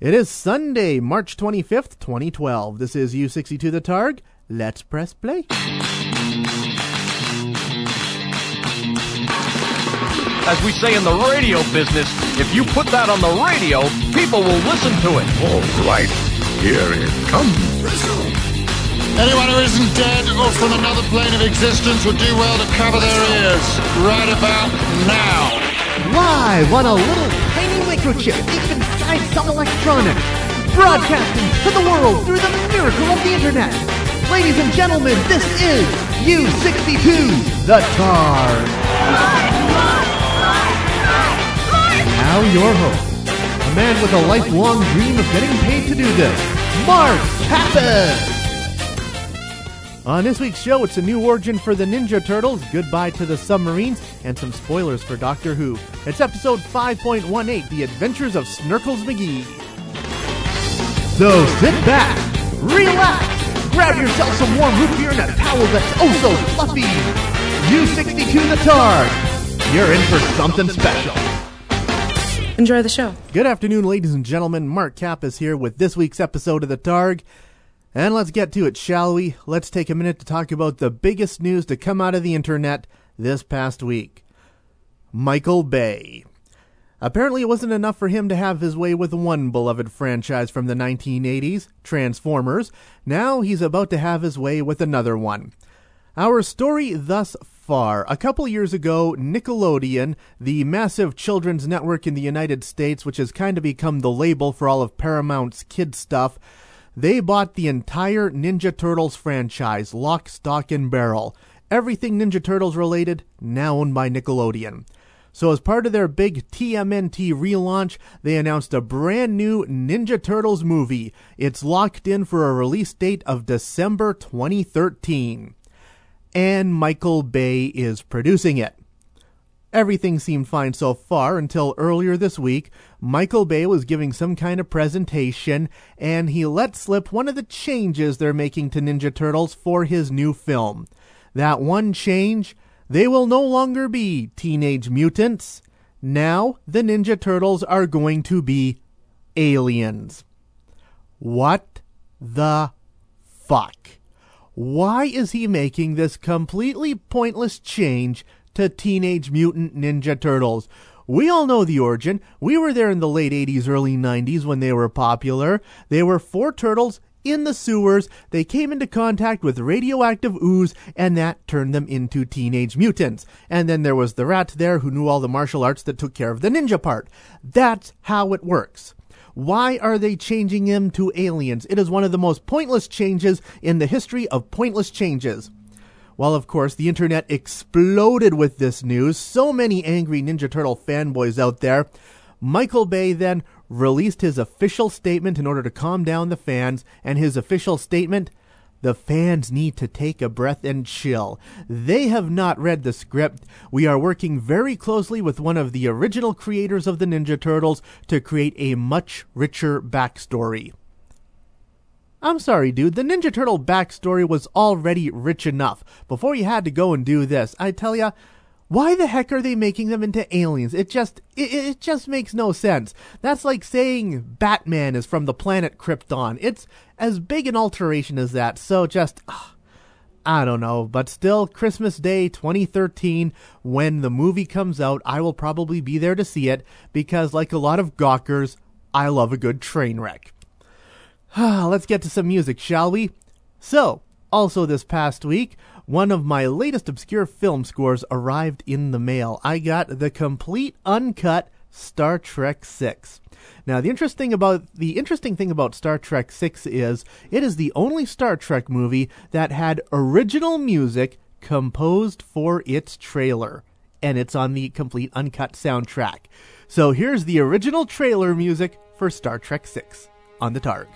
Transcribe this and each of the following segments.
It is Sunday, March 25th, 2012. This is U62 The Targ. Let's press play. As we say in the radio business, if you put that on the radio, people will listen to it. All right, here it comes. Anyone who isn't dead or from another plane of existence would do well to cover their ears right about now. Why? What a little tiny microchip deep some electronics. Broadcasting to the world through the miracle of the internet. Ladies and gentlemen, this is U62 The Targ. Now your host, a man with a lifelong dream of getting paid to do this, Mark Kappas. On this week's show, it's a new origin for the Ninja Turtles, goodbye to the submarines, and some spoilers for Doctor Who. It's episode 5.18 The Adventures of Snurkles McGee. So sit back, relax, grab yourself some warm root beer and a towel that's oh so fluffy. U62 the Targ. You're in for something special. Enjoy the show. Good afternoon, ladies and gentlemen. Mark Cap is here with this week's episode of the Targ. And let's get to it, shall we? Let's take a minute to talk about the biggest news to come out of the internet this past week. Michael Bay. Apparently, it wasn't enough for him to have his way with one beloved franchise from the 1980s, Transformers. Now he's about to have his way with another one. Our story thus far. A couple years ago, Nickelodeon, the massive children's network in the United States, which has kind of become the label for all of Paramount's kid stuff, they bought the entire Ninja Turtles franchise, lock, stock, and barrel. Everything Ninja Turtles related, now owned by Nickelodeon. So, as part of their big TMNT relaunch, they announced a brand new Ninja Turtles movie. It's locked in for a release date of December 2013. And Michael Bay is producing it. Everything seemed fine so far until earlier this week, Michael Bay was giving some kind of presentation and he let slip one of the changes they're making to Ninja Turtles for his new film. That one change, they will no longer be teenage mutants. Now the Ninja Turtles are going to be aliens. What the fuck? Why is he making this completely pointless change to Teenage Mutant Ninja Turtles. We all know the origin. We were there in the late 80s, early 90s when they were popular. They were four turtles in the sewers. They came into contact with radioactive ooze, and that turned them into teenage mutants. And then there was the rat there who knew all the martial arts that took care of the ninja part. That's how it works. Why are they changing them to aliens? It is one of the most pointless changes in the history of pointless changes. Well, of course, the internet exploded with this news. So many angry Ninja Turtle fanboys out there. Michael Bay then released his official statement in order to calm down the fans, and his official statement the fans need to take a breath and chill. They have not read the script. We are working very closely with one of the original creators of the Ninja Turtles to create a much richer backstory. I'm sorry, dude. The Ninja Turtle backstory was already rich enough before you had to go and do this. I tell ya, why the heck are they making them into aliens? It just, it, it just makes no sense. That's like saying Batman is from the planet Krypton. It's as big an alteration as that. So just, ugh, I don't know. But still, Christmas Day 2013, when the movie comes out, I will probably be there to see it because, like a lot of gawkers, I love a good train wreck. Let's get to some music, shall we? So, also this past week, one of my latest obscure film scores arrived in the mail. I got the complete uncut Star Trek 6. Now, the interesting about the interesting thing about Star Trek 6 is it is the only Star Trek movie that had original music composed for its trailer, and it's on the complete uncut soundtrack. So here's the original trailer music for Star Trek 6 on the Targ.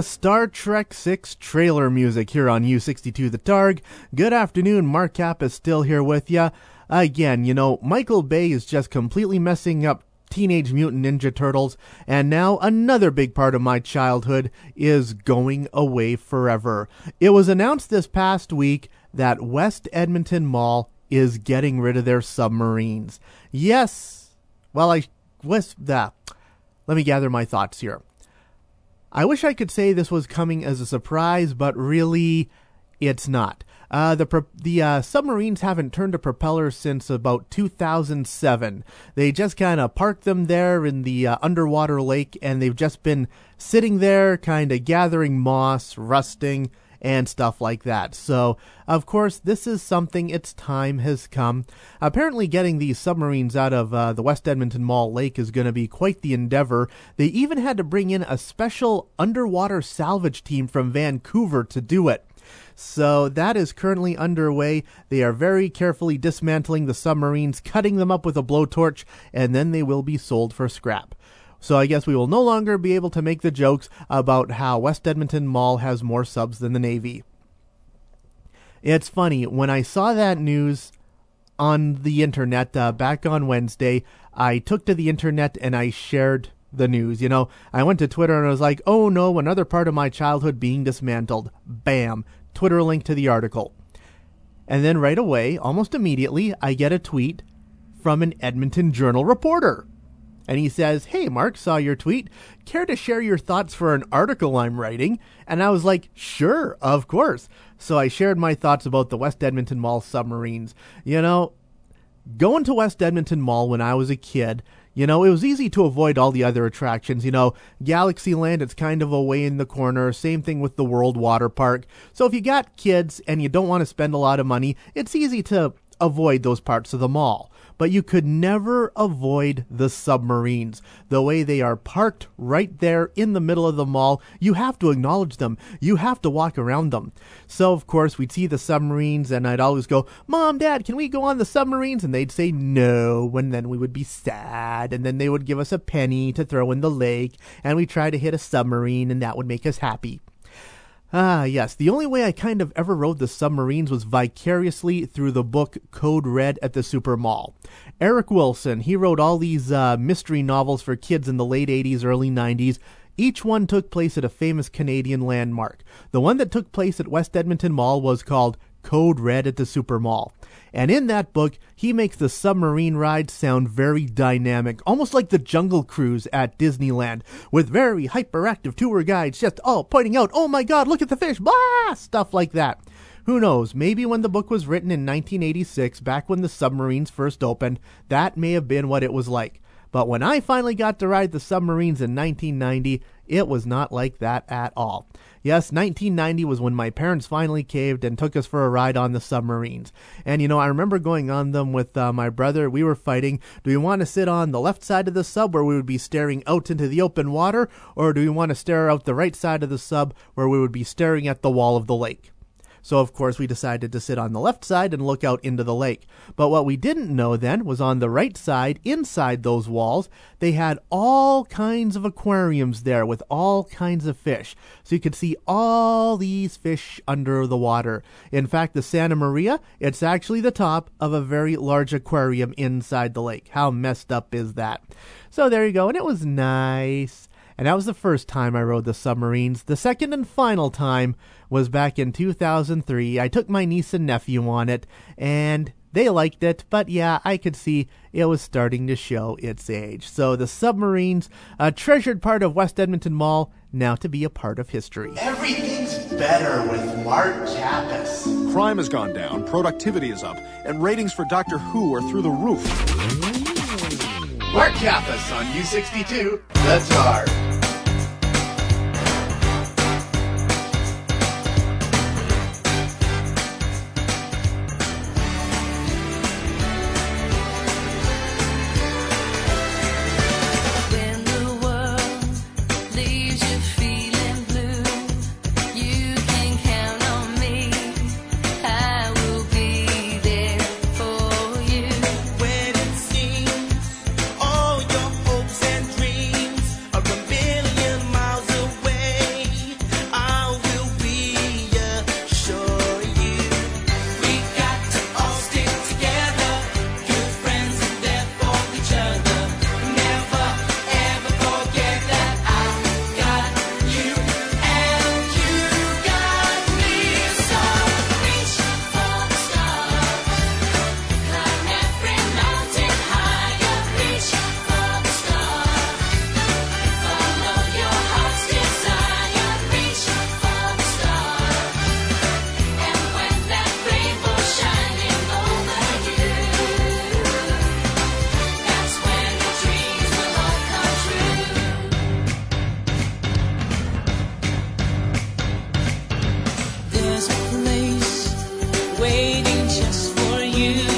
The Star Trek 6 trailer music here on U62 The Targ. Good afternoon, Mark Cap is still here with you. Again, you know, Michael Bay is just completely messing up Teenage Mutant Ninja Turtles, and now another big part of my childhood is going away forever. It was announced this past week that West Edmonton Mall is getting rid of their submarines. Yes, well, I was that. Let me gather my thoughts here. I wish I could say this was coming as a surprise, but really, it's not. Uh, the pro- the uh, submarines haven't turned a propeller since about 2007. They just kind of parked them there in the uh, underwater lake, and they've just been sitting there, kind of gathering moss, rusting, and stuff like that. So, of course, this is something its time has come. Apparently, getting these submarines out of uh, the West Edmonton Mall Lake is going to be quite the endeavor. They even had to bring in a special underwater salvage team from Vancouver to do it. So that is currently underway. They are very carefully dismantling the submarines, cutting them up with a blowtorch, and then they will be sold for scrap. So I guess we will no longer be able to make the jokes about how West Edmonton Mall has more subs than the Navy. It's funny, when I saw that news on the internet uh, back on Wednesday, I took to the internet and I shared the news. You know, I went to Twitter and I was like, oh no, another part of my childhood being dismantled. Bam. Twitter link to the article. And then right away, almost immediately, I get a tweet from an Edmonton Journal reporter. And he says, Hey, Mark, saw your tweet. Care to share your thoughts for an article I'm writing? And I was like, Sure, of course. So I shared my thoughts about the West Edmonton Mall submarines. You know, going to West Edmonton Mall when I was a kid, you know, it was easy to avoid all the other attractions. You know, Galaxyland, it's kind of away in the corner. Same thing with the World Water Park. So if you got kids and you don't want to spend a lot of money, it's easy to avoid those parts of the mall but you could never avoid the submarines. The way they are parked right there in the middle of the mall, you have to acknowledge them. You have to walk around them. So, of course, we'd see the submarines, and I'd always go, Mom, Dad, can we go on the submarines? And they'd say no, and then we would be sad, and then they would give us a penny to throw in the lake, and we'd try to hit a submarine, and that would make us happy. Ah, yes. The only way I kind of ever rode the submarines was vicariously through the book Code Red at the Super Mall. Eric Wilson, he wrote all these uh, mystery novels for kids in the late 80s, early 90s. Each one took place at a famous Canadian landmark. The one that took place at West Edmonton Mall was called Code Red at the Super Mall. And in that book, he makes the submarine ride sound very dynamic, almost like the Jungle Cruise at Disneyland, with very hyperactive tour guides just all pointing out, oh my god, look at the fish, blah, stuff like that. Who knows, maybe when the book was written in 1986, back when the submarines first opened, that may have been what it was like. But when I finally got to ride the submarines in 1990, it was not like that at all. Yes, 1990 was when my parents finally caved and took us for a ride on the submarines. And you know, I remember going on them with uh, my brother. We were fighting. Do we want to sit on the left side of the sub where we would be staring out into the open water, or do we want to stare out the right side of the sub where we would be staring at the wall of the lake? So, of course, we decided to sit on the left side and look out into the lake. But what we didn't know then was on the right side, inside those walls, they had all kinds of aquariums there with all kinds of fish. So you could see all these fish under the water. In fact, the Santa Maria, it's actually the top of a very large aquarium inside the lake. How messed up is that? So there you go. And it was nice. And that was the first time I rode the submarines. The second and final time was back in 2003. I took my niece and nephew on it, and they liked it, but yeah, I could see it was starting to show its age. So the submarines, a treasured part of West Edmonton Mall, now to be a part of history. Everything's better with Mark Kappas. Crime has gone down, productivity is up, and ratings for Doctor Who are through the roof. Mark Kappas on U62, The Targ. you.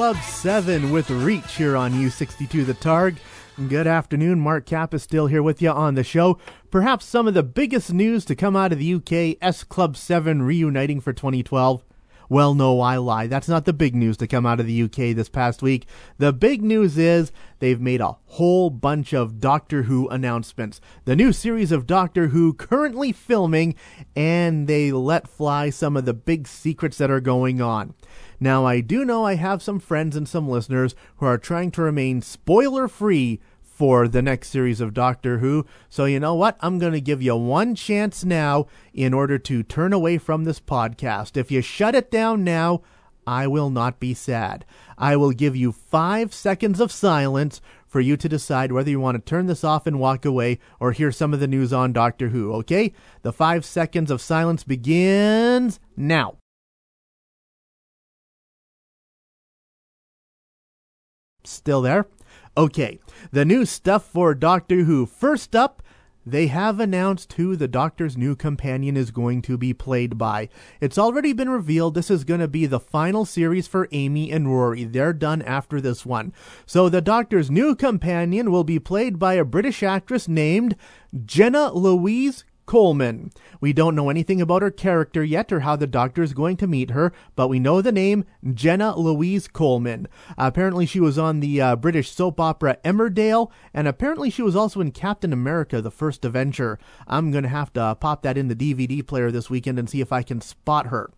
Club 7 with Reach here on U62 The Targ. Good afternoon. Mark Kapp is still here with you on the show. Perhaps some of the biggest news to come out of the UK S Club 7 reuniting for 2012. Well, no, I lie. That's not the big news to come out of the UK this past week. The big news is they've made a whole bunch of Doctor Who announcements. The new series of Doctor Who currently filming, and they let fly some of the big secrets that are going on. Now, I do know I have some friends and some listeners who are trying to remain spoiler free for the next series of Doctor Who. So, you know what? I'm going to give you one chance now in order to turn away from this podcast. If you shut it down now, I will not be sad. I will give you five seconds of silence for you to decide whether you want to turn this off and walk away or hear some of the news on Doctor Who, okay? The five seconds of silence begins now. Still there? Okay, the new stuff for Doctor Who. First up, they have announced who the Doctor's new companion is going to be played by. It's already been revealed this is going to be the final series for Amy and Rory. They're done after this one. So the Doctor's new companion will be played by a British actress named Jenna Louise Coleman. We don't know anything about her character yet or how the doctor is going to meet her, but we know the name Jenna Louise Coleman. Apparently, she was on the uh, British soap opera Emmerdale, and apparently, she was also in Captain America the First Avenger. I'm going to have to uh, pop that in the DVD player this weekend and see if I can spot her.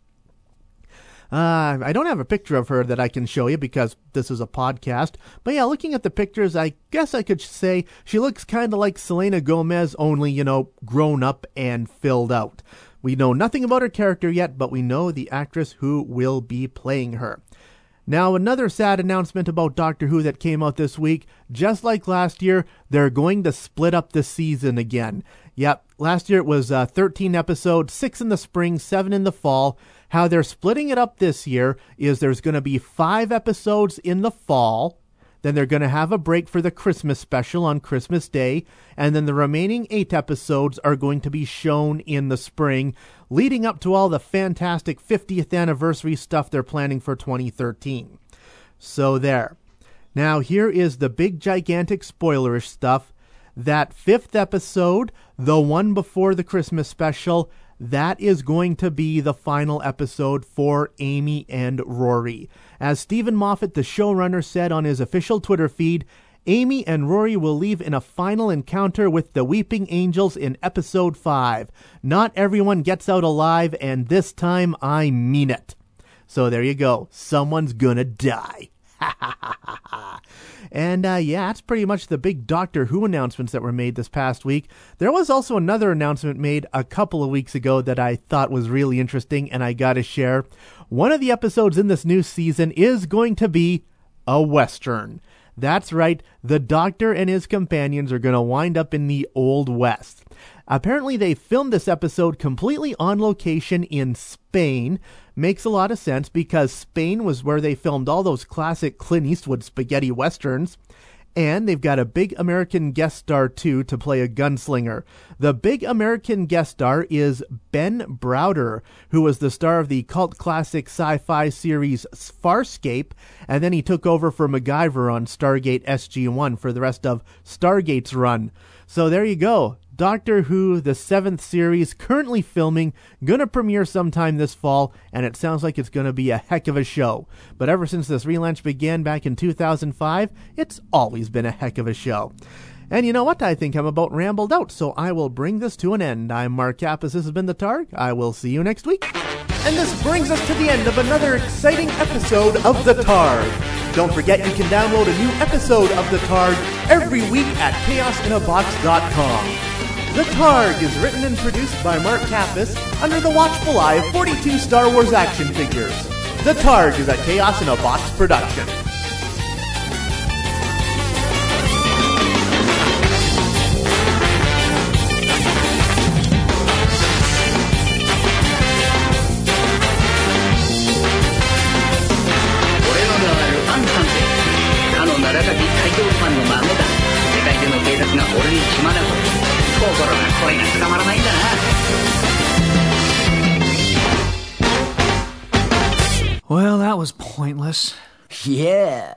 Uh, I don't have a picture of her that I can show you because this is a podcast. But yeah, looking at the pictures, I guess I could say she looks kind of like Selena Gomez, only, you know, grown up and filled out. We know nothing about her character yet, but we know the actress who will be playing her. Now, another sad announcement about Doctor Who that came out this week. Just like last year, they're going to split up the season again. Yep, last year it was uh, 13 episodes, 6 in the spring, 7 in the fall. How they're splitting it up this year is there's going to be five episodes in the fall. Then they're going to have a break for the Christmas special on Christmas Day. And then the remaining eight episodes are going to be shown in the spring, leading up to all the fantastic 50th anniversary stuff they're planning for 2013. So there. Now, here is the big, gigantic spoilerish stuff. That fifth episode, the one before the Christmas special, that is going to be the final episode for Amy and Rory. As Steven Moffat, the showrunner, said on his official Twitter feed, Amy and Rory will leave in a final encounter with the Weeping Angels in episode 5. Not everyone gets out alive, and this time I mean it. So there you go. Someone's gonna die. and uh, yeah, that's pretty much the big Doctor Who announcements that were made this past week. There was also another announcement made a couple of weeks ago that I thought was really interesting, and I gotta share. One of the episodes in this new season is going to be a Western. That's right, the Doctor and his companions are going to wind up in the Old West. Apparently, they filmed this episode completely on location in Spain. Makes a lot of sense because Spain was where they filmed all those classic Clint Eastwood spaghetti westerns. And they've got a big American guest star, too, to play a gunslinger. The big American guest star is Ben Browder, who was the star of the cult classic sci fi series Farscape, and then he took over for MacGyver on Stargate SG 1 for the rest of Stargate's run. So there you go. Doctor Who, the seventh series, currently filming, gonna premiere sometime this fall, and it sounds like it's gonna be a heck of a show. But ever since this relaunch began back in 2005, it's always been a heck of a show. And you know what? I think I'm about rambled out, so I will bring this to an end. I'm Mark Kappas. This has been The Targ. I will see you next week. And this brings us to the end of another exciting episode of The Targ. Don't forget you can download a new episode of The Targ every week at chaosinabox.com. The Targ is written and produced by Mark Kappas under the watchful eye of 42 Star Wars action figures. The Targ is a Chaos in a Box production. Pointless. Yeah.